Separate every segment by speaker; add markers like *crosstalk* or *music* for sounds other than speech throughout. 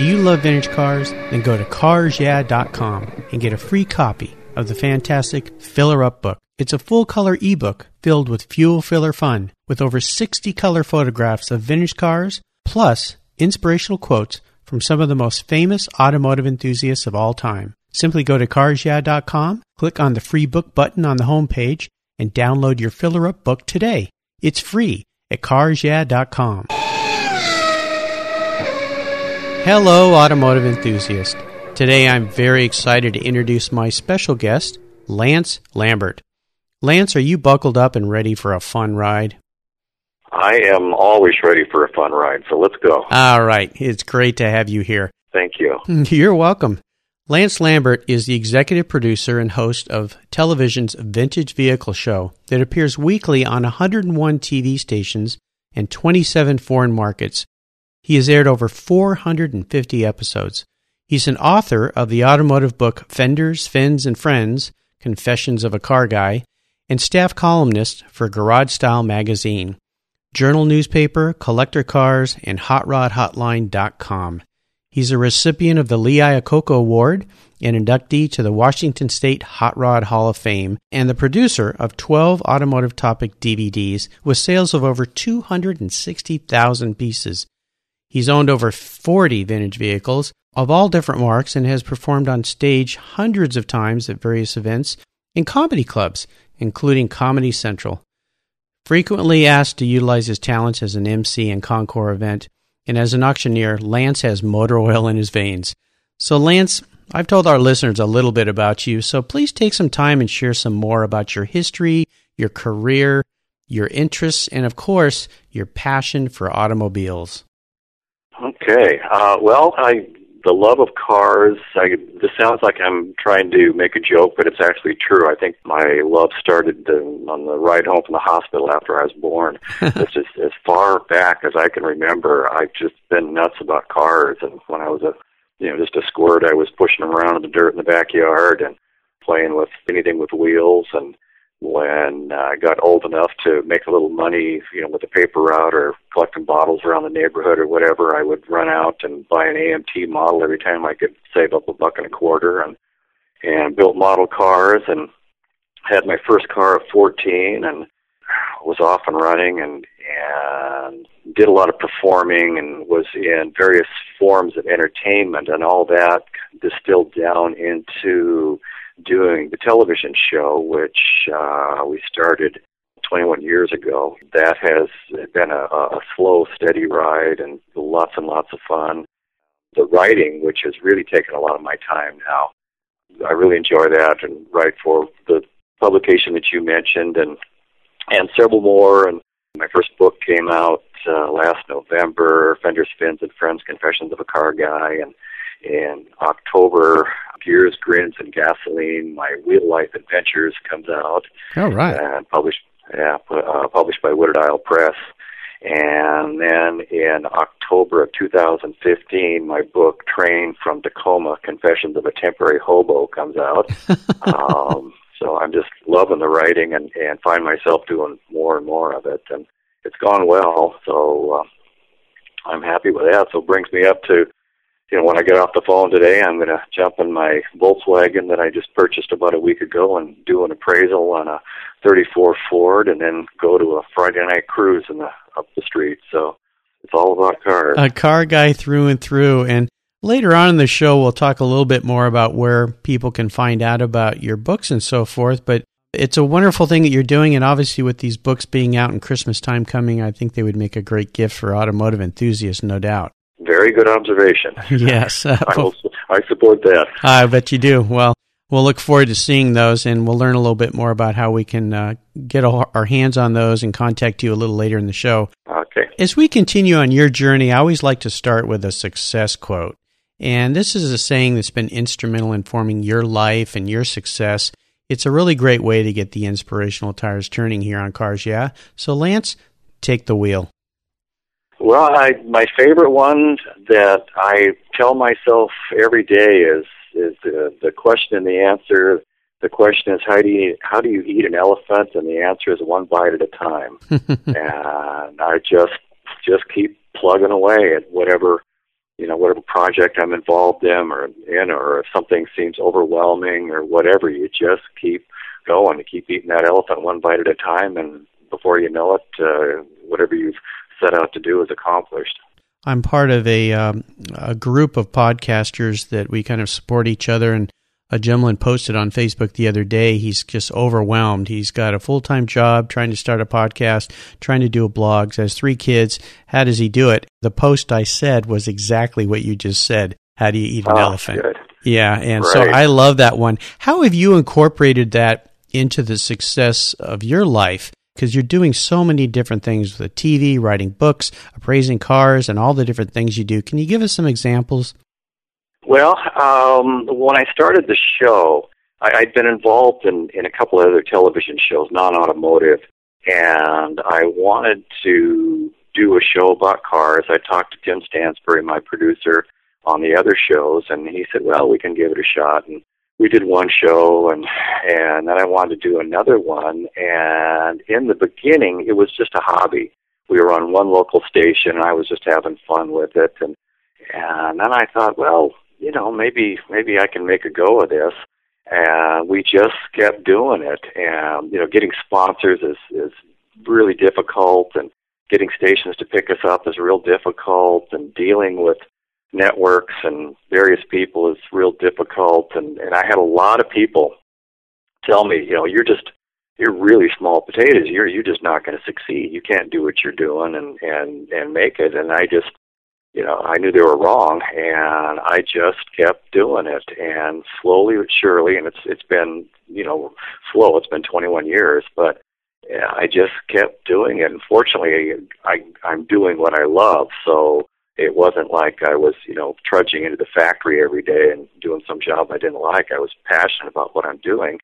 Speaker 1: Do you love vintage cars? Then go to carsyeah.com and get a free copy of the fantastic Filler Up book. It's a full color ebook filled with fuel filler fun with over 60 color photographs of vintage cars plus inspirational quotes from some of the most famous automotive enthusiasts of all time. Simply go to carsyeah.com, click on the free book button on the homepage, and download your Filler Up book today. It's free at carsyeah.com. Hello, automotive enthusiast. Today I'm very excited to introduce my special guest, Lance Lambert. Lance, are you buckled up and ready for a fun ride?
Speaker 2: I am always ready for a fun ride, so let's go.
Speaker 1: All right, it's great to have you here.
Speaker 2: Thank you. *laughs*
Speaker 1: You're welcome. Lance Lambert is the executive producer and host of television's Vintage Vehicle Show that appears weekly on 101 TV stations and 27 foreign markets he has aired over 450 episodes. He's an author of the automotive book Fenders, Fins, and Friends Confessions of a Car Guy and staff columnist for Garage Style magazine, journal newspaper, collector cars, and HotRodHotline.com. He's a recipient of the Lee Iacocca Award, an inductee to the Washington State Hot Rod Hall of Fame, and the producer of 12 automotive topic DVDs with sales of over 260,000 pieces. He's owned over 40 vintage vehicles of all different marques and has performed on stage hundreds of times at various events and comedy clubs, including Comedy Central. Frequently asked to utilize his talents as an MC and Concours event, and as an auctioneer, Lance has motor oil in his veins. So, Lance, I've told our listeners a little bit about you, so please take some time and share some more about your history, your career, your interests, and of course, your passion for automobiles.
Speaker 2: Okay. Uh, well, I the love of cars. I, this sounds like I'm trying to make a joke, but it's actually true. I think my love started on the ride home from the hospital after I was born. *laughs* it's just as far back as I can remember. I've just been nuts about cars, and when I was a you know just a squirt, I was pushing around in the dirt in the backyard and playing with anything with wheels and when I got old enough to make a little money, you know, with the paper route or collecting bottles around the neighborhood or whatever, I would run out and buy an AMT model every time I could save up a buck and a quarter and and built model cars and had my first car at 14 and was off and running and and did a lot of performing and was in various forms of entertainment and all that distilled down into doing the television show, which uh, we started 21 years ago. That has been a, a slow, steady ride and lots and lots of fun. The writing, which has really taken a lot of my time now, I really enjoy that and write for the publication that you mentioned and and several more. And my first book came out uh, last November, Fenders, Fins, and Friends: Confessions of a Car Guy, and in October Gears, Grins, and Gasoline. My Wheel Life Adventures comes out.
Speaker 1: All right.
Speaker 2: And published, yeah, uh, published by Woodard Isle Press. And then in October of 2015, my book Train from Tacoma: Confessions of a Temporary Hobo comes out. *laughs* um, so I'm just loving the writing and and find myself doing more and more of it, and it's gone well. So uh, I'm happy with that. So it brings me up to you know, when I get off the phone today, I'm going to jump in my Volkswagen that I just purchased about a week ago and do an appraisal on a 34 Ford, and then go to a Friday night cruise in the up the street. So it's all about cars.
Speaker 1: A car guy through and through. And later on in the show, we'll talk a little bit more about where people can find out about your books and so forth. But it's a wonderful thing that you're doing, and obviously, with these books being out and Christmas time coming, I think they would make a great gift for automotive enthusiasts, no doubt.
Speaker 2: Very good observation. *laughs*
Speaker 1: yes. Uh,
Speaker 2: I, *laughs* will, I support that.
Speaker 1: I bet you do. Well, we'll look forward to seeing those and we'll learn a little bit more about how we can uh, get our hands on those and contact you a little later in the show.
Speaker 2: Okay.
Speaker 1: As we continue on your journey, I always like to start with a success quote. And this is a saying that's been instrumental in forming your life and your success. It's a really great way to get the inspirational tires turning here on Cars Yeah. So, Lance, take the wheel.
Speaker 2: Well, I, my favorite one that I tell myself every day is is the, the question and the answer. The question is how do you how do you eat an elephant, and the answer is one bite at a time. *laughs* and I just just keep plugging away at whatever you know whatever project I'm involved in or in or if something seems overwhelming or whatever you just keep going to keep eating that elephant one bite at a time and before you know it uh, whatever you've set out to do is accomplished
Speaker 1: I'm part of a um, a group of podcasters that we kind of support each other and a gentleman posted on Facebook the other day. He's just overwhelmed. He's got a full time job, trying to start a podcast, trying to do a blog, has three kids. How does he do it? The post I said was exactly what you just said. How do you eat an
Speaker 2: oh,
Speaker 1: elephant?
Speaker 2: Good.
Speaker 1: Yeah, and
Speaker 2: right.
Speaker 1: so I love that one. How have you incorporated that into the success of your life? Because you're doing so many different things with TV, writing books, appraising cars, and all the different things you do. Can you give us some examples?
Speaker 2: Well, um, when I started the show, I, I'd been involved in, in a couple of other television shows, non-automotive, and I wanted to do a show about cars. I talked to Tim Stansbury, my producer, on the other shows, and he said, "Well, we can give it a shot." And we did one show, and and then I wanted to do another one. And in the beginning, it was just a hobby. We were on one local station, and I was just having fun with it. And and then I thought, well, you know, maybe maybe I can make a go of this. And we just kept doing it. And you know, getting sponsors is is really difficult, and getting stations to pick us up is real difficult, and dealing with networks and various people is real difficult. And and I had a lot of people tell me, you know, you're just you're really small potatoes. You're you're just not going to succeed. You can't do what you're doing and and and make it. And I just you know, I knew they were wrong, and I just kept doing it, and slowly but surely, and it's it's been you know slow. It's been 21 years, but I just kept doing it. And fortunately, I I'm doing what I love, so it wasn't like I was you know trudging into the factory every day and doing some job I didn't like. I was passionate about what I'm doing,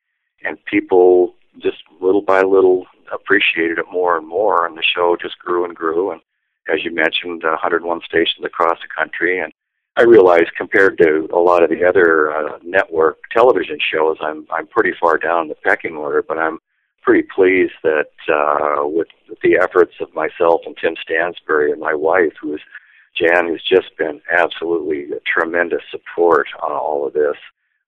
Speaker 2: and people just little by little appreciated it more and more, and the show just grew and grew and as you mentioned, 101 stations across the country. And I realize compared to a lot of the other uh, network television shows, I'm I'm pretty far down the pecking order. But I'm pretty pleased that uh, with, the efforts of myself and Tim Stansbury and my wife, who is Jan, who's just been absolutely tremendous support on all of this.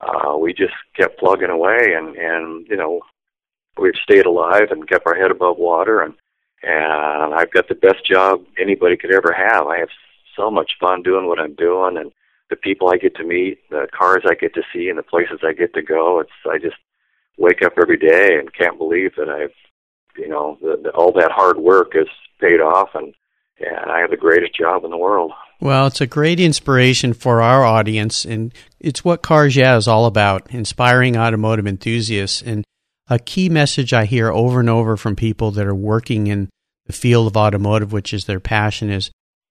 Speaker 2: Uh, we just kept plugging away, and and you know, we've stayed alive and kept our head above water, and and I've got the best job anybody could ever have. I have so much fun doing what I'm doing, and the people I get to meet, the cars I get to see, and the places I get to go. It's I just wake up every day and can't believe that I've, you know, the, the, all that hard work has paid off, and and I have the greatest job in the world.
Speaker 1: Well, it's a great inspiration for our audience, and it's what Cars Yeah is all about: inspiring automotive enthusiasts and a key message I hear over and over from people that are working in the field of automotive, which is their passion, is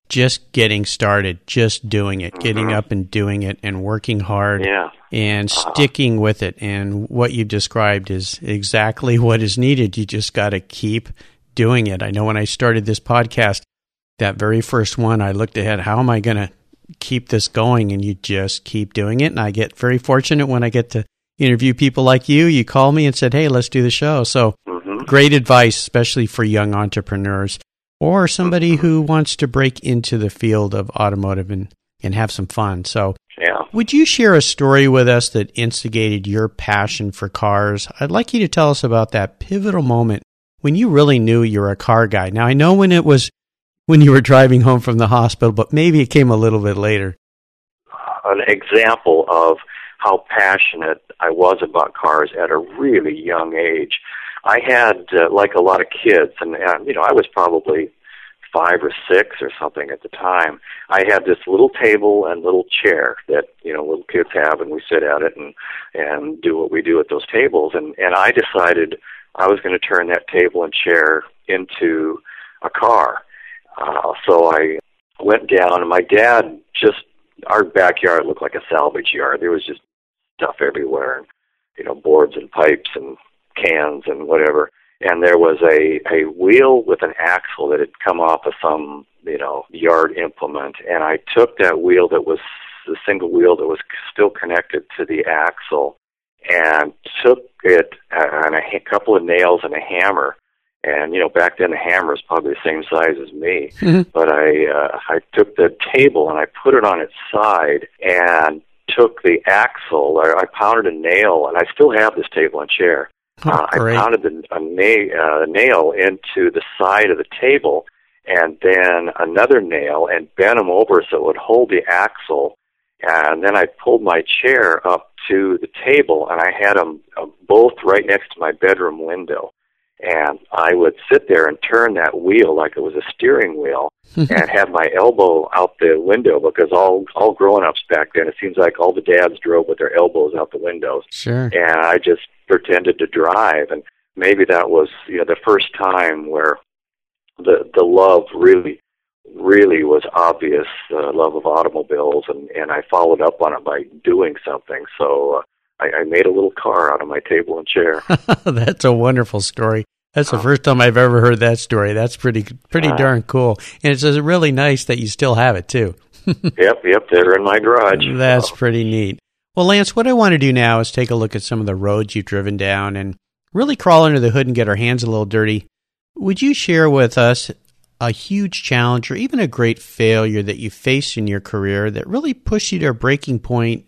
Speaker 1: just getting started, just doing it, mm-hmm. getting up and doing it, and working hard,
Speaker 2: yeah.
Speaker 1: and uh-huh. sticking with it. And what you've described is exactly *laughs* what is needed. You just got to keep doing it. I know when I started this podcast, that very first one, I looked ahead, how am I going to keep this going? And you just keep doing it. And I get very fortunate when I get to interview people like you. You called me and said, "Hey, let's do the show." So, mm-hmm. great advice, especially for young entrepreneurs or somebody mm-hmm. who wants to break into the field of automotive and and have some fun. So,
Speaker 2: yeah.
Speaker 1: Would you share a story with us that instigated your passion for cars? I'd like you to tell us about that pivotal moment when you really knew you were a car guy. Now, I know when it was when you were driving home from the hospital, but maybe it came a little bit later.
Speaker 2: An example of how passionate I was about cars at a really young age. I had, uh, like a lot of kids, and, and you know, I was probably five or six or something at the time. I had this little table and little chair that you know little kids have, and we sit at it and and do what we do at those tables. And and I decided I was going to turn that table and chair into a car. Uh, so I went down, and my dad just our backyard looked like a salvage yard. There was just stuff everywhere, and you know, boards and pipes and cans and whatever. And there was a a wheel with an axle that had come off of some you know yard implement, and I took that wheel that was the single wheel that was still connected to the axle, and took it on a couple of nails and a hammer. And you know, back then the hammer was probably the same size as me. *laughs*
Speaker 1: Mhm.
Speaker 2: But I uh, I took the table and I put it on its side and took the axle. Or I pounded a nail, and I still have this table and chair. Uh, I pounded the, a na- uh, nail into the side of the table, and then another nail, and bent them over so it would hold the axle. And then I pulled my chair up to the table, and I had them uh, both right next to my bedroom window. And I would sit there and turn that wheel like it was a steering wheel, *laughs* and have my elbow out the window because all all grown ups back then, it seems like all the dads drove with their elbows out the windows.
Speaker 1: Sure.
Speaker 2: and I just pretended to drive. And maybe that was you know the first time where the the love really really was obvious uh, love of automobiles. And and I followed up on it by doing something. So uh, I, I made a little car out of my table and chair *laughs*
Speaker 1: That's a wonderful story. That's the
Speaker 2: Oh.
Speaker 1: first time I've ever heard that story. That's pretty pretty
Speaker 2: Uh.
Speaker 1: darn cool. And it's really nice that you still have it too. *laughs*
Speaker 2: yep yep they're in my garage
Speaker 1: That's
Speaker 2: So,
Speaker 1: pretty neat. Well, Lance, what I want to do now is take a look at some of the roads you've driven down and really crawl under the hood and get our hands a little dirty. Would you share with us a huge challenge or even a great failure that you faced in your career that really pushed you to a breaking point?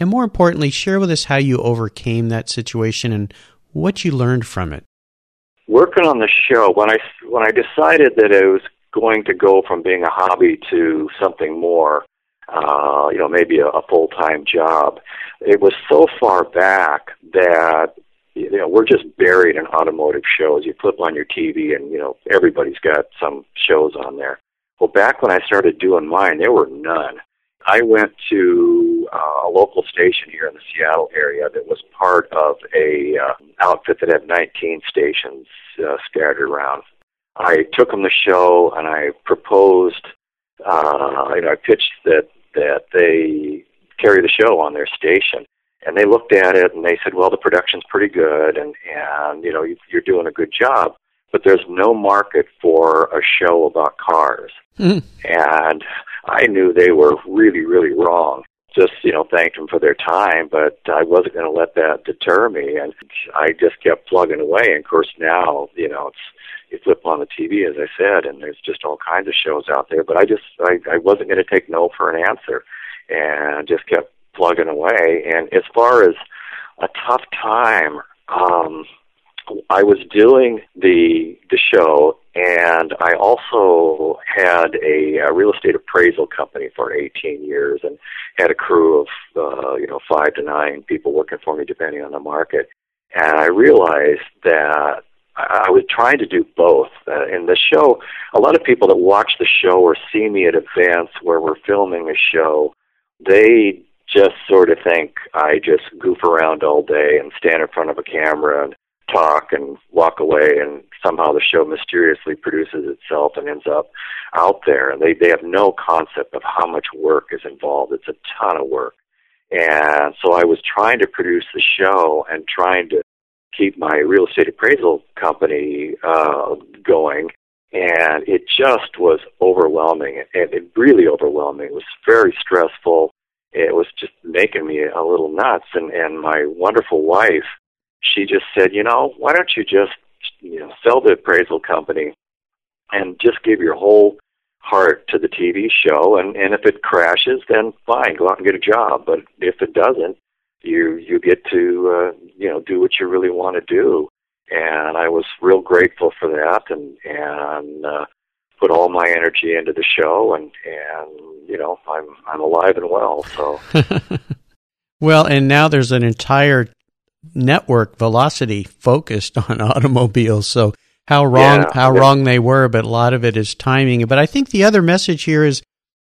Speaker 1: And more importantly, share with us how you overcame that situation and what you learned from it.
Speaker 2: working on the show when I when I decided that it was going to go from being a hobby to something more, uh, you know, maybe a, a full time job. It was so far back that you know we're just buried in automotive shows. You flip on your TV, and you know everybody's got some shows on there. Well, back when I started doing mine, there were none. I went to uh, a local station here in the Seattle area that was part of a uh, outfit that had 19 stations uh, scattered around. I took them the show and I proposed, uh, you know, I pitched that that they carry the show on their station, and they looked at it and they said, well, the production's pretty good, and and you know you- you're doing a good job, but there's no market for a show about cars
Speaker 1: Mhm.
Speaker 2: and I knew they were really, really wrong. Just you know, thanked them for their time, but I wasn't going to let that deter me, and I just kept plugging away. And of course, now you know, it's you flip on the TV, as I said, and there's just all kinds of shows out there. But I just I, I wasn't going to take no for an answer, and just kept plugging away. And as far as a tough time, um, I was doing the the show, and I also had a, a real estate appraisal company for 18 years, and had a crew of uh, you know five to nine people working for me, depending on the market. And I realized that I was trying to do both. Uh, in the show, a lot of people that watch the show or see me at events where we're filming a show, they just sort of think I just goof around all day and stand in front of a camera and talk and walk away and somehow the show mysteriously produces itself and ends up out there. And they they have no concept of how much work is involved. It's a ton of work. And so I was trying to produce the show and trying to keep my real estate appraisal company uh going. And it just was overwhelming. And it really overwhelming. It was very stressful. It was just making me a little nuts. And and my wonderful wife she just said, you know, why don't you just, you know, sell the appraisal company and just give your whole heart to the TV show and and if it crashes then fine go out and get a job but if it doesn't you you get to uh, you know do what you really want to do. And I was real grateful for that and and uh, put all my energy into the show and and you know I'm I'm alive and well so. *laughs*
Speaker 1: Well, and now there's an entire network velocity focused *laughs* on automobiles. So how wrong
Speaker 2: Yeah.
Speaker 1: how wrong they were, but a lot of it is timing. But I think the other message here is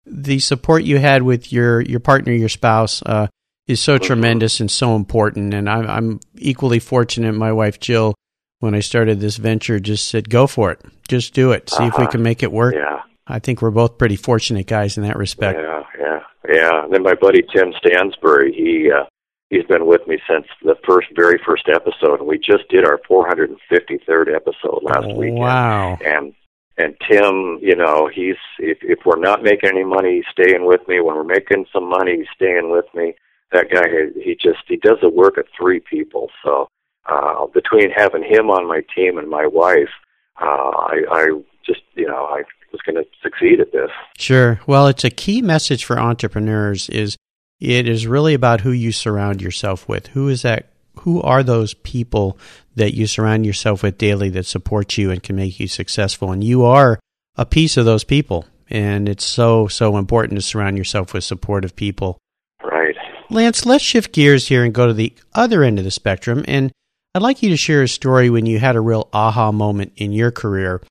Speaker 1: the support you had with your your partner, your spouse, uh, is so tremendous and so important. And I'm I'm equally fortunate. My wife Jill, when I started this venture, just said, "Go for it, just do it, see if we
Speaker 2: Uh-huh.
Speaker 1: can make it work."
Speaker 2: yeah
Speaker 1: I think we're both pretty fortunate guys in that respect.
Speaker 2: Yeah, yeah, yeah. And then my buddy Tim Stansbury, he uh, he's been with me since the first, very first episode, and we just did our 453rd episode last
Speaker 1: Oh,
Speaker 2: weekend.
Speaker 1: wow.
Speaker 2: And and Tim, you know, he's if if we're not making any money, he's staying with me. When we're making some money, he's staying with me. That guy, he just he does the work of three people. So uh, between having him on my team and my wife, uh, I, I just you know I was going to succeed at this.
Speaker 1: Sure. Well, it's a key message for entrepreneurs is it is really about who you surround yourself with. Who is that who are those people that you surround yourself with daily that support you and can make you successful and you are a piece of those people and it's so so important to surround yourself with supportive people.
Speaker 2: Right.
Speaker 1: Lance, let's shift gears here and go to the other end of the spectrum and I'd like you to share a story when you had a real aha moment in your career,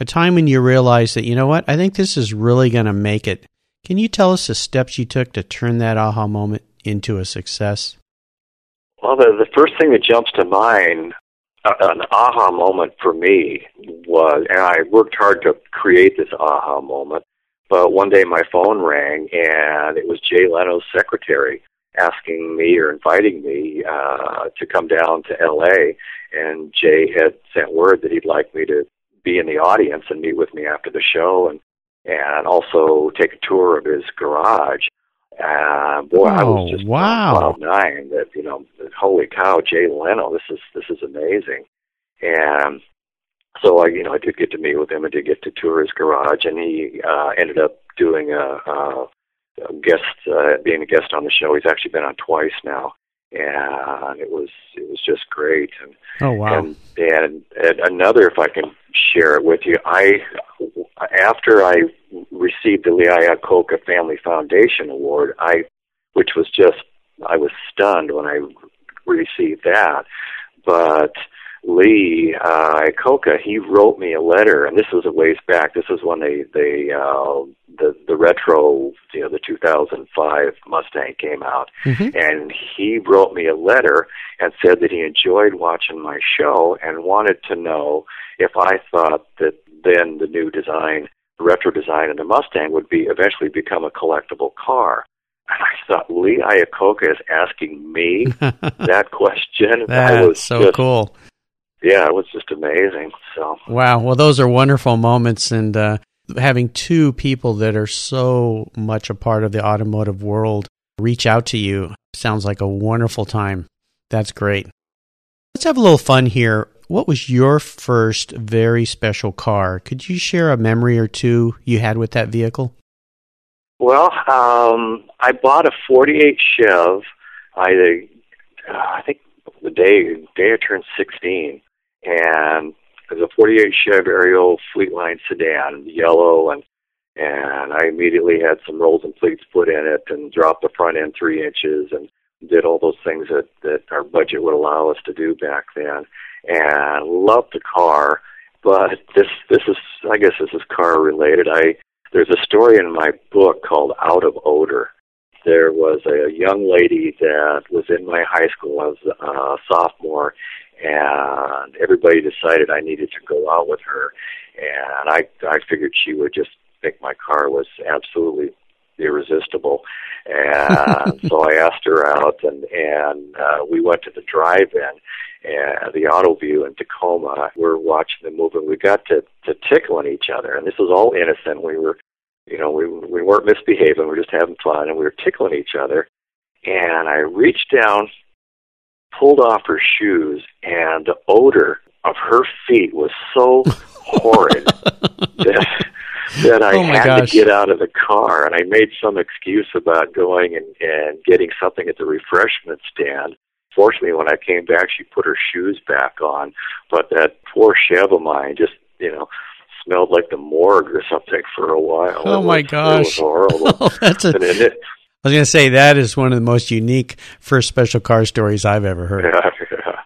Speaker 1: a time when you realized that, you know what, I think this is really going to make it. Can you tell us the steps you took to turn that aha moment into a success?
Speaker 2: Well, the the first thing that jumps to mind, uh, an aha moment for me was, and I worked hard to create this aha moment. But one day my phone rang, and it was Jay Leno's secretary asking me or inviting me uh, to come down to L.A. And Jay had sent word that he'd like me to be in the audience and meet with me after the show, and and also take a tour of his garage. Uh, boy, I
Speaker 1: Oh,
Speaker 2: was just
Speaker 1: wow.
Speaker 2: cloud nine. That you know, holy cow, Jay Leno, this is this is amazing. And so I, you know, I did get to meet with him. I did get to tour his garage, and he uh, ended up doing a, a, a guest, uh, being a guest on the show. He's actually been on twice now, and it was it was just great. And
Speaker 1: Oh, wow.
Speaker 2: and, and and another, if I can share it with you, I after I received the Lee Iacocca Family Foundation Award, I, which was just I was stunned when I received that, but. Lee uh, Iacocca, he wrote me a letter, and this was a ways back. This was when they they uh, the the retro, you know, the 2005 Mustang came out,
Speaker 1: Mhm.
Speaker 2: and he wrote me a letter and said that he enjoyed watching my show and wanted to know if I thought that then the new design, retro design of the Mustang would be eventually become a collectible car. And I thought Lee Iacocca is asking me *laughs* that question. I was
Speaker 1: so
Speaker 2: just,
Speaker 1: cool.
Speaker 2: Yeah, it was just amazing. So
Speaker 1: Wow. Well, those are wonderful moments, and uh, having two people that are so much a part of the automotive world reach out to you sounds like a wonderful time. That's great. Let's have a little fun here. What was your first very special car? Could you share a memory or two you had with that vehicle?
Speaker 2: Well, um, I bought a '48 Chev. I, uh, I think the day day I turned 16, and it was a '48 Chev Ariel Fleetline sedan, yellow, and and I immediately had some rolls and pleats put in it, and dropped the front end three inches, and did all those things that that our budget would allow us to do back then, and loved the car. But this this is I guess this is car related. I there's a story in my book called Out of Odor. There was a young lady that was in my high school. I was a sophomore, and everybody decided I needed to go out with her. And I I figured she would just think my car was absolutely irresistible. And *laughs* so I asked her out, and and uh, we went to the drive-in and the auto view in Tacoma. We're watching the movie. We got to to tickling each other, and this was all innocent. We were, you know, we we weren't misbehaving. We were just having fun, and we were tickling each other. And I reached down, pulled off her shoes, and the odor of her feet was so horrid *laughs* that that I
Speaker 1: Oh,
Speaker 2: had
Speaker 1: gosh.
Speaker 2: to get out of the car, and I made some excuse about going and and getting something at the refreshment stand. Fortunately, when I came back, she put her shoes back on, but that poor Chev of mine just, you know, smelled like the morgue or something for a while.
Speaker 1: Oh, my gosh.
Speaker 2: It was *laughs* horrible.
Speaker 1: Oh, that's a,
Speaker 2: and then it,
Speaker 1: I was going to say that is one of the most unique first special car stories I've ever heard. *laughs*
Speaker 2: Yeah.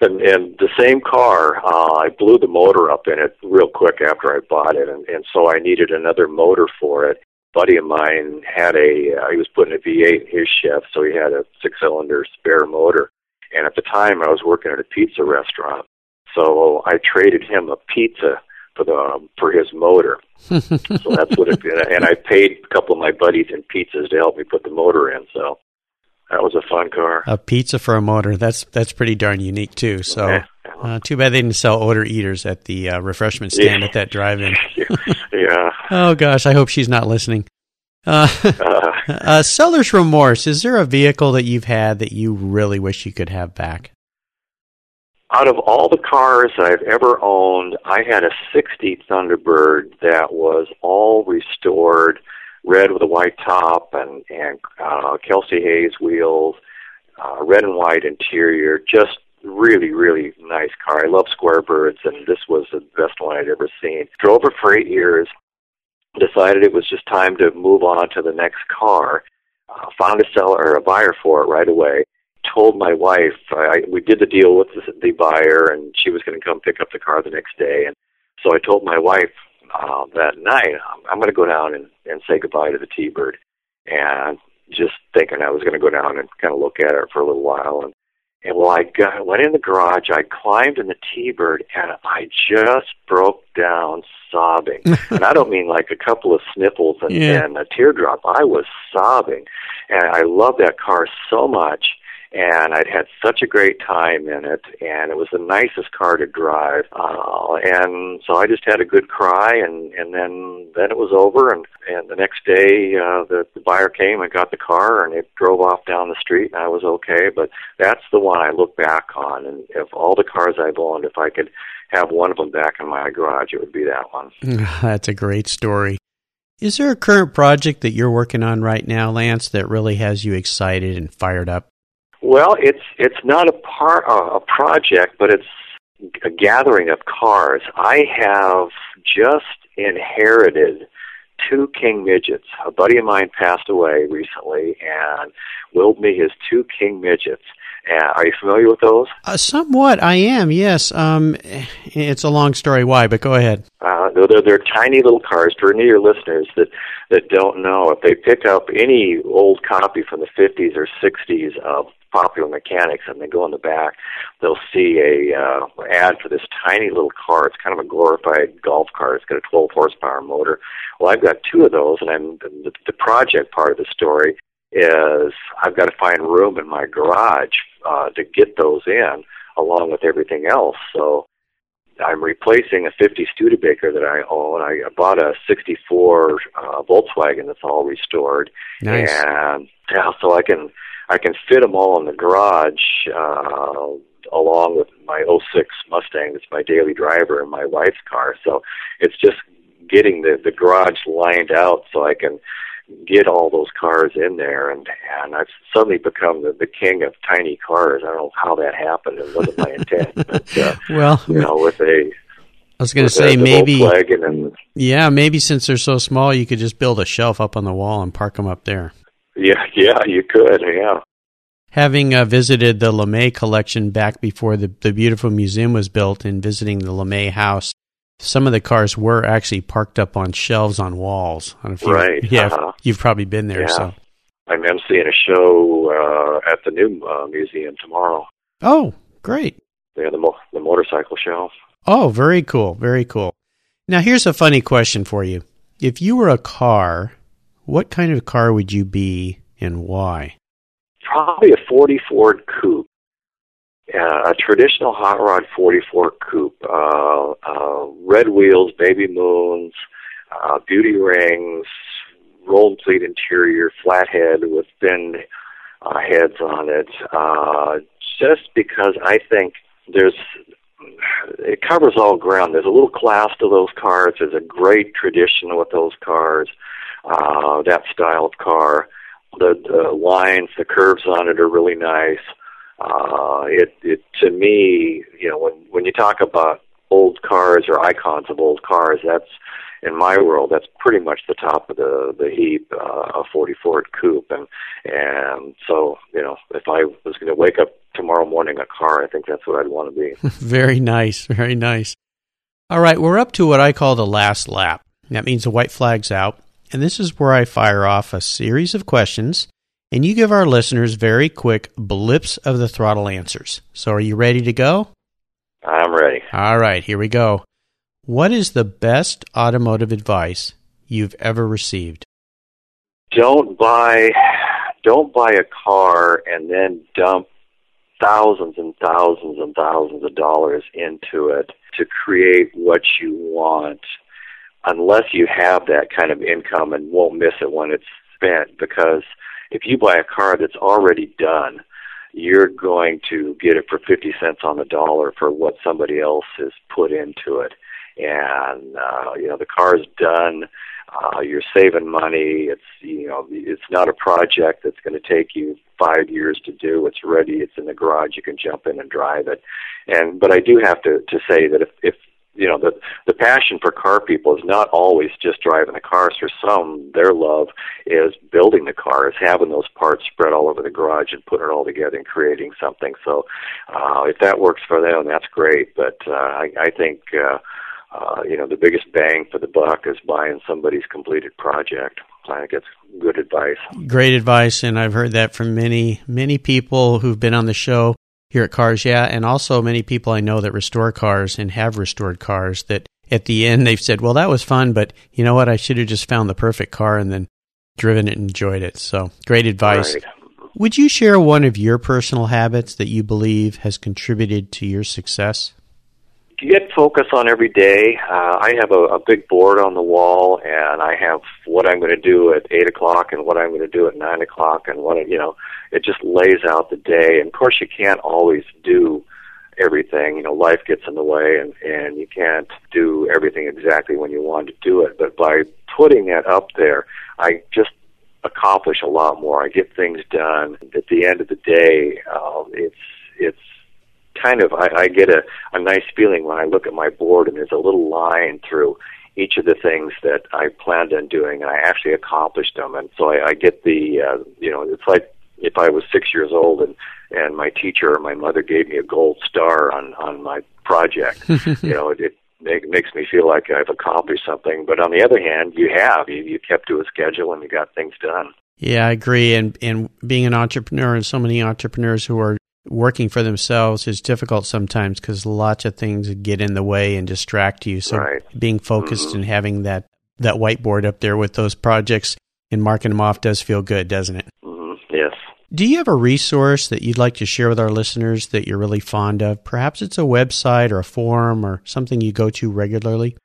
Speaker 2: And and the same car, uh, I blew the motor up in it real quick after I bought it, and and so I needed another motor for it. buddy of mine had a uh, he was putting a V8 in his Chev, so he had a six-cylinder spare motor. And at the time, I was working at a pizza restaurant, so I traded him a pizza for the for his motor. so that's what it. *laughs* And I paid a couple of my buddies in pizzas to help me put the motor in. So that was a fun car.
Speaker 1: A pizza for a motor. That's that's pretty darn unique too. So
Speaker 2: Yeah.
Speaker 1: uh, too bad they didn't sell odor eaters at the uh, refreshment stand
Speaker 2: Yeah.
Speaker 1: at that drive-in. *laughs*
Speaker 2: yeah.
Speaker 1: Oh gosh, I hope she's not listening. Uh,
Speaker 2: Uh, *laughs*
Speaker 1: uh, seller's remorse. Is there a vehicle that you've had that you really wish you could have back?
Speaker 2: Out of all the cars I've ever owned, I had a 60 Thunderbird that was all restored, red with a white top and and uh, Kelsey Hayes wheels, uh, red and white interior. Just really, really nice car. I love square birds, and this was the best one I'd ever seen. Drove it for eight years. Decided it was just time to move on to the next car. Uh, found a seller or a buyer for it right away told my wife I, we did the deal with the, the buyer and she was going to come pick up the car the next day. And so I told my wife uh, that night I'm, I'm going to go down and, and say goodbye to the T-Bird. And just thinking I was going to go down and kind of look at it for a little while. And and well I got went in the garage I climbed in the T-Bird and I just broke down sobbing. *laughs* And I don't mean like a couple of sniffles and,
Speaker 1: Yeah.
Speaker 2: and a teardrop. I was sobbing. And I love that car so much and I'd had such a great time in it, and it was the nicest car to drive. Uh, and so I just had a good cry, and and then then it was over, and and the next day uh, the, the buyer came and got the car, and it drove off down the street, and I was okay. But that's the one I look back on, and if all the cars I've owned, if I could have one of them back in my garage, it would be that one. *laughs*
Speaker 1: That's a great story. Is there a current project that you're working on right now, Lance, that really has you excited and fired up?
Speaker 2: Well, it's it's not a part uh, a project, but it's a gathering of cars. I have just inherited two king midgets. A buddy of mine passed away recently and willed me his two king midgets. Uh, are you familiar with those?
Speaker 1: Uh, somewhat, I am. Yes. Um, it's a long story. Why? But go ahead.
Speaker 2: Uh, they're, they're, they're tiny little cars. For any of your listeners that that don't know, if they pick up any old copy from the 50s or 60s of Popular Mechanics and they go in the back, they'll see a uh, ad for this tiny little car. It's kind of a glorified golf car. It's got a 12 horsepower motor. Well, I've got two of those, and I'm the, the project part of the story is I've got to find room in my garage uh, to get those in, along with everything else. So I'm replacing a 50 Studebaker that I own. I bought a 64 uh, Volkswagen that's all restored,
Speaker 1: Nice.
Speaker 2: and yeah, so I can I can fit them all in the garage uh, along with my 06 Mustang that's my daily driver and my wife's car. So it's just getting the the garage lined out so I can get all those cars in there and and I've suddenly become the, the king of tiny cars. I don't know how that happened. It wasn't my intent. But uh, *laughs*
Speaker 1: Well,
Speaker 2: you know, with a
Speaker 1: I was going to say maybe, yeah, maybe since they're so small, you could just build a shelf up on the wall and park them up there.
Speaker 2: Yeah, *laughs* yeah, you could, yeah.
Speaker 1: Having uh, visited the LeMay collection back before the, the beautiful museum was built and visiting the LeMay house, some of the cars were actually parked up on shelves on walls. I don't know if you-
Speaker 2: Right,
Speaker 1: Yeah,
Speaker 2: uh-huh.
Speaker 1: you've probably been there.
Speaker 2: Yeah.
Speaker 1: So.
Speaker 2: I'm emceeing a show uh, at the new uh, museum tomorrow.
Speaker 1: Oh, great.
Speaker 2: Yeah, the mo- the motorcycle show.
Speaker 1: Oh, very cool. Very cool. Now, here's a funny question for you. If you were a car, what kind of car would you be and why?
Speaker 2: Probably a 40 Ford Coupe, uh, a traditional hot rod 44 Coupe. Uh, uh, red wheels, baby moons, uh, beauty rings, rolled pleat interior, flathead with thin uh, heads on it. Uh, just because I think there's it covers all ground. There's a little class to those cars. There's a great tradition with those cars. Uh, that style of car, the, the lines, the curves on it are really nice. Uh, it, it to me, you know, when when you talk about old cars or icons of old cars, that's in my world, that's pretty much the top of the the heap. Uh, a 40 Ford Coupe, and and so you know, if I was going to wake up tomorrow morning a car, I think that's what I'd want to be. *laughs*
Speaker 1: very nice. Very nice. All right, we're up to what I call the last lap. That means the white flag's out. And this is where I fire off a series of questions, and you give our listeners very quick blips of the throttle answers. So, are you ready to go?
Speaker 2: I'm ready.
Speaker 1: All right, here we go. What is the best automotive advice you've ever received?
Speaker 2: Don't buy don't buy a car and then dump thousands and thousands and thousands of dollars into it to create what you want unless you have that kind of income and won't miss it when it's spent because if you buy a car that's already done you're going to get it for 50 cents on the dollar for what somebody else has put into it and uh you know the car's done uh, you're saving money. It's you know it's not a project that's going to take you five years to do. It's ready. It's in the garage. You can jump in and drive it. And but I do have to to say that if if you know the the passion for car people is not always just driving the cars. For some, their love is building the cars, having those parts spread all over the garage and putting it all together and creating something. So uh, if that works for them, that's great. But uh, I, I think. Uh, uh, you know, the biggest bang for the buck is buying somebody's completed project. I think it's good advice.
Speaker 1: Great advice, and I've heard that from many, many people who've been on the show here at Cars Yeah, and also many people I know that restore cars and have restored cars that at the end they've said, well, that was fun, but you know what? I should have just found the perfect car and then driven it and enjoyed it. So great advice.
Speaker 2: Right.
Speaker 1: Would you share one of your personal habits that you believe has contributed to your success?
Speaker 2: get focus on every day. Uh, I have a, a big board on the wall, and I have what I'm going to do at eight o'clock and what I'm going to do at nine o'clock, and what you know, it just lays out the day. And of course, you can't always do everything. You know, life gets in the way, and and you can't do everything exactly when you want to do it. But by putting it up there, I just accomplish a lot more. I get things done. At the end of the day, uh, it's it's kind of I, I get a, a nice feeling when I look at my board and there's a little line through each of the things that I planned on doing and I actually accomplished them and so I, I get the uh, you know it's like if I was six years old and and my teacher or my mother gave me a gold star on on my project *laughs* you know it, it make, makes me feel like I've accomplished something but on the other hand you have you, you kept to a schedule and you got things done
Speaker 1: yeah, I agree. And and being an entrepreneur, and so many entrepreneurs who are working for themselves is difficult sometimes because lots of things get in the way and distract you. So
Speaker 2: right.
Speaker 1: being focused
Speaker 2: mm-hmm.
Speaker 1: and having that that whiteboard up there with those projects and marking them off does feel good, doesn't it?
Speaker 2: Mm-hmm. Yes.
Speaker 1: Do you have a resource that you'd like to share with our listeners that you're really fond of? Perhaps it's a website or a forum or something you go to regularly.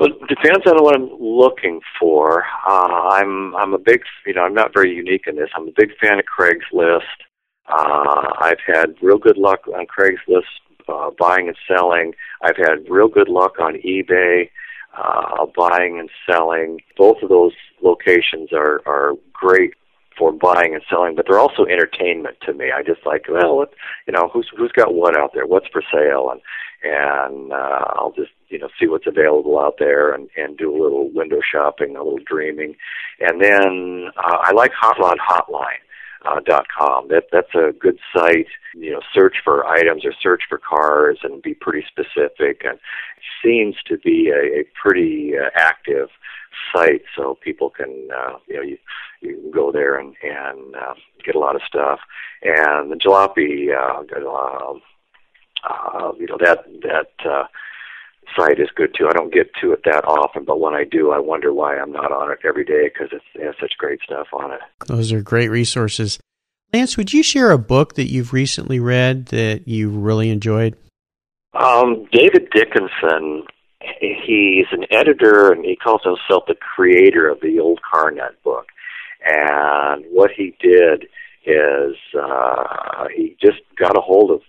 Speaker 2: Well, it depends on what I'm looking for. Uh, I'm I'm a big, you know, I'm not very unique in this. I'm a big fan of Craigslist. Uh, I've had real good luck on Craigslist uh, buying and selling. I've had real good luck on eBay uh, buying and selling. Both of those locations are are great for buying and selling, but they're also entertainment to me. I just like, well, what, you know, who's who's got what out there? What's for sale? And and uh, I'll just you know see what's available out there and and do a little window shopping, a little dreaming, and then uh, I like Hot Rod Hotline uh, dot com. That that's a good site. You know, search for items or search for cars and be pretty specific. And seems to be a, a pretty uh, active site, so people can uh, you know you you can go there and and uh, get a lot of stuff. And the jalopy, uh, uh, uh, you know that that. Uh, site is good too. I don't get to it that often, but when I do, I wonder why I'm not on it every day because it has such great stuff on it.
Speaker 1: Those are great resources. Lance, would you share a book that you've recently read that you really enjoyed?
Speaker 2: Um, David Dickinson, he's an editor and he calls himself the creator of the old Car Nut book. And what he did is uh, he just got a hold of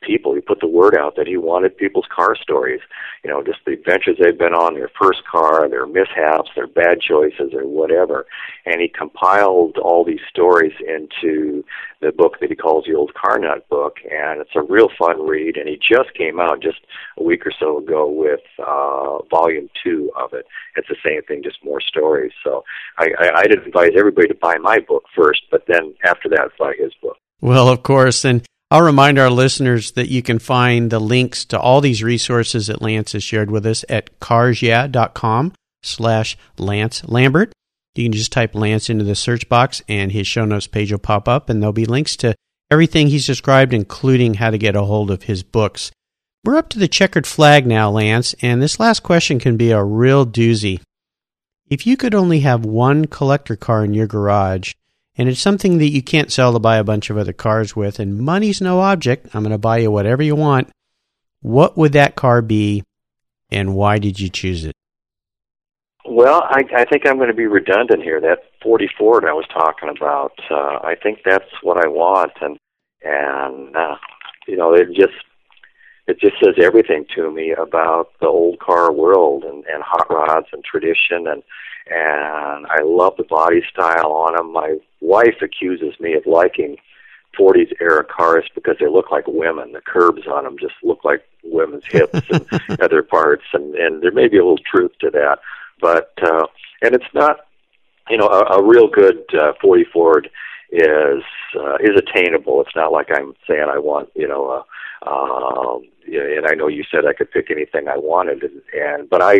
Speaker 2: people. He put the word out that he wanted people's car stories. You know, just the adventures they've been on, their first car, their mishaps, their bad choices, or whatever. And he compiled all these stories into the book that he calls the Old Car Nut book. And it's a real fun read. And he just came out just a week or so ago with uh, volume two of it. It's the same thing, just more stories. So I, I, I'd advise everybody to buy my book first, but then after that, buy his book.
Speaker 1: Well, of course. And I'll remind our listeners that you can find the links to all these resources that Lance has shared with us at carsyeah.com slash Lance Lambert. You can just type Lance into the search box and his show notes page will pop up and there'll be links to everything he's described, including how to get a hold of his books. We're up to the checkered flag now, Lance, and this last question can be a real doozy. If you could only have one collector car in your garage, and it's something that you can't sell to buy a bunch of other cars with, and money's no object, I'm going to buy you whatever you want, what would that car be, and why did you choose it?
Speaker 2: Well, I, I think I'm going to be redundant here. That 40 Ford I was talking about, uh, I think that's what I want, and and uh, you know, it just it just says everything to me about the old car world and, and hot rods and tradition and and I love the body style on them. My wife accuses me of liking 40s era cars because they look like women. The curbs on them just look like women's hips and *laughs* other parts, and and there may be a little truth to that, but uh, and it's not, you know, a, a real good uh, 40 Ford is uh, is attainable. It's not like I'm saying I want, you know, a um, and I know you said I could pick anything I wanted, and, and but I,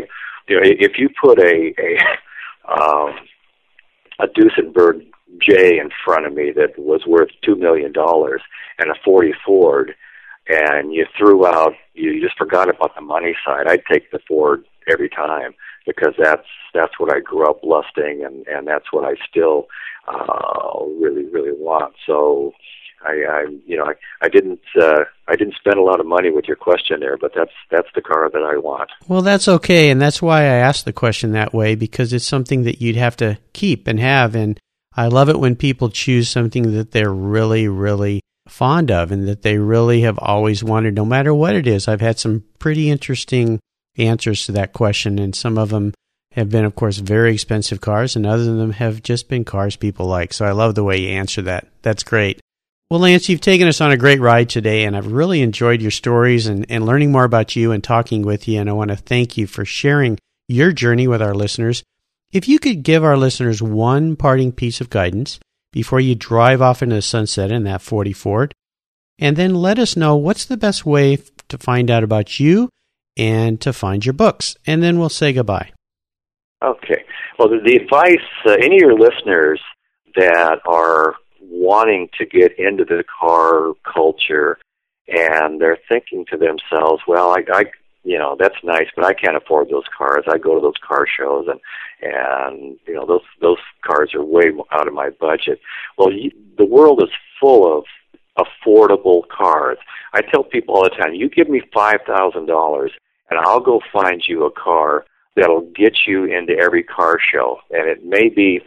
Speaker 2: you know, if you put a a *laughs* um, a Duesenberg J in front of me that was worth two million dollars and a forty Ford, and you threw out, you just forgot about the money side. I'd take the Ford every time because that's that's what I grew up lusting, and and that's what I still uh, really really want. So I, I you know, I, I didn't, uh, I didn't spend a lot of money with your question there, but that's that's the car that I want.
Speaker 1: Well, that's okay, and that's why I asked the question that way because it's something that you'd have to keep and have, and I love it when people choose something that they're really, really fond of and that they really have always wanted, no matter what it is. I've had some pretty interesting answers to that question, and some of them have been, of course, very expensive cars, and other of them have just been cars people like. So I love the way you answer that. That's great. Well, Lance, you've taken us on a great ride today, and I've really enjoyed your stories and, and learning more about you and talking with you. And I want to thank you for sharing your journey with our listeners. If you could give our listeners one parting piece of guidance before you drive off into the sunset in that 40 Ford, and then let us know what's the best way to find out about you and to find your books. And then we'll say goodbye.
Speaker 2: Okay. Well, the, advice, uh, any of your listeners that are wanting to get into the car culture and they're thinking to themselves, well, I, I you know, that's nice, but I can't afford those cars. I go to those car shows and and you know, those those cars are way out of my budget. Well, you, the world is full of affordable cars. I tell people all the time, you give me $5,000 and I'll go find you a car that'll get you into every car show. And it may be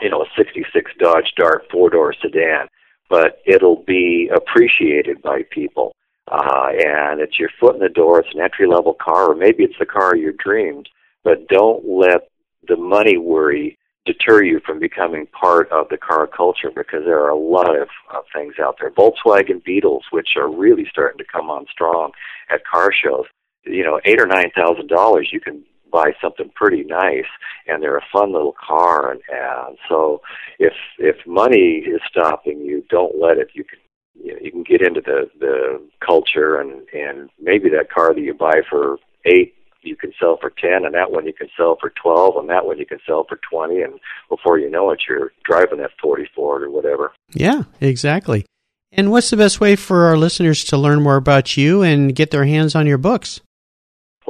Speaker 2: you know, a 66 Dodge Dart four-door sedan, but it'll be appreciated by people. Uh, and it's your foot in the door. It's an entry-level car, or maybe it's the car of your dreams. But don't let the money worry deter you from becoming part of the car culture because there are a lot of uh, things out there. Volkswagen Beetles, which are really starting to come on strong at car shows. You know, eight or nine thousand dollars, you can buy something pretty nice and they're a fun little car and, and so if if money is stopping you don't let it you can you, know, you can get into the the culture and and maybe that car that you buy for eight you can sell for 10 and that one you can sell for 12 and that one you can sell for 20 and before you know it you're driving that 40 Ford or whatever.
Speaker 1: Yeah, exactly. And what's the best way for our listeners to learn more about you and get their hands on your books?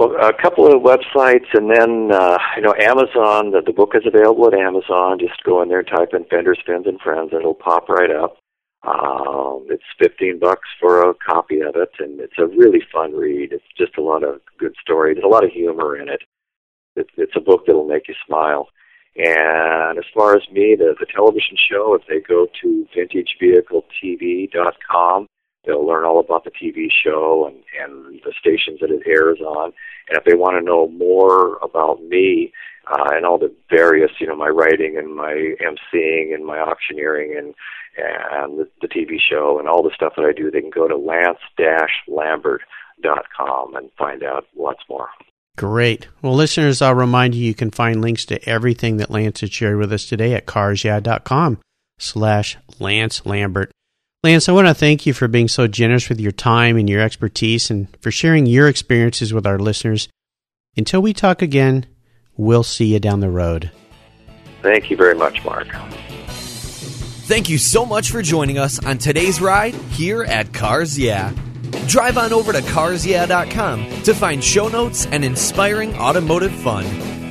Speaker 2: Well, a couple of websites, and then uh, you know Amazon. The, the book is available at Amazon. Just go in there, type in Fender Spins and Friends, and it'll pop right up. Um, it's fifteen bucks for a copy of it, and it's a really fun read. It's just a lot of good story. There's a lot of humor in it. It's, it's a book that'll make you smile. And as far as me, the, the television show, if they go to vintagevehicletv.com, They'll learn all about the TV show and, and the stations that it airs on. And if they want to know more about me uh, and all the various, you know, my writing and my emceeing and my auctioneering and and the, the TV show and all the stuff that I do, they can go to lance-lambert.com and find out lots more.
Speaker 1: Great. Well, listeners, I'll remind you you can find links to everything that Lance has shared with us today at carsyeah.com slash Lance Lambert. Lance, I want to thank you for being so generous with your time and your expertise and for sharing your experiences with our listeners. Until we talk again, we'll see you down the road.
Speaker 2: Thank you very much, Mark.
Speaker 3: Thank you so much for joining us on today's ride here at Cars Yeah. Drive on over to carsyeah.com to find show notes and inspiring automotive fun.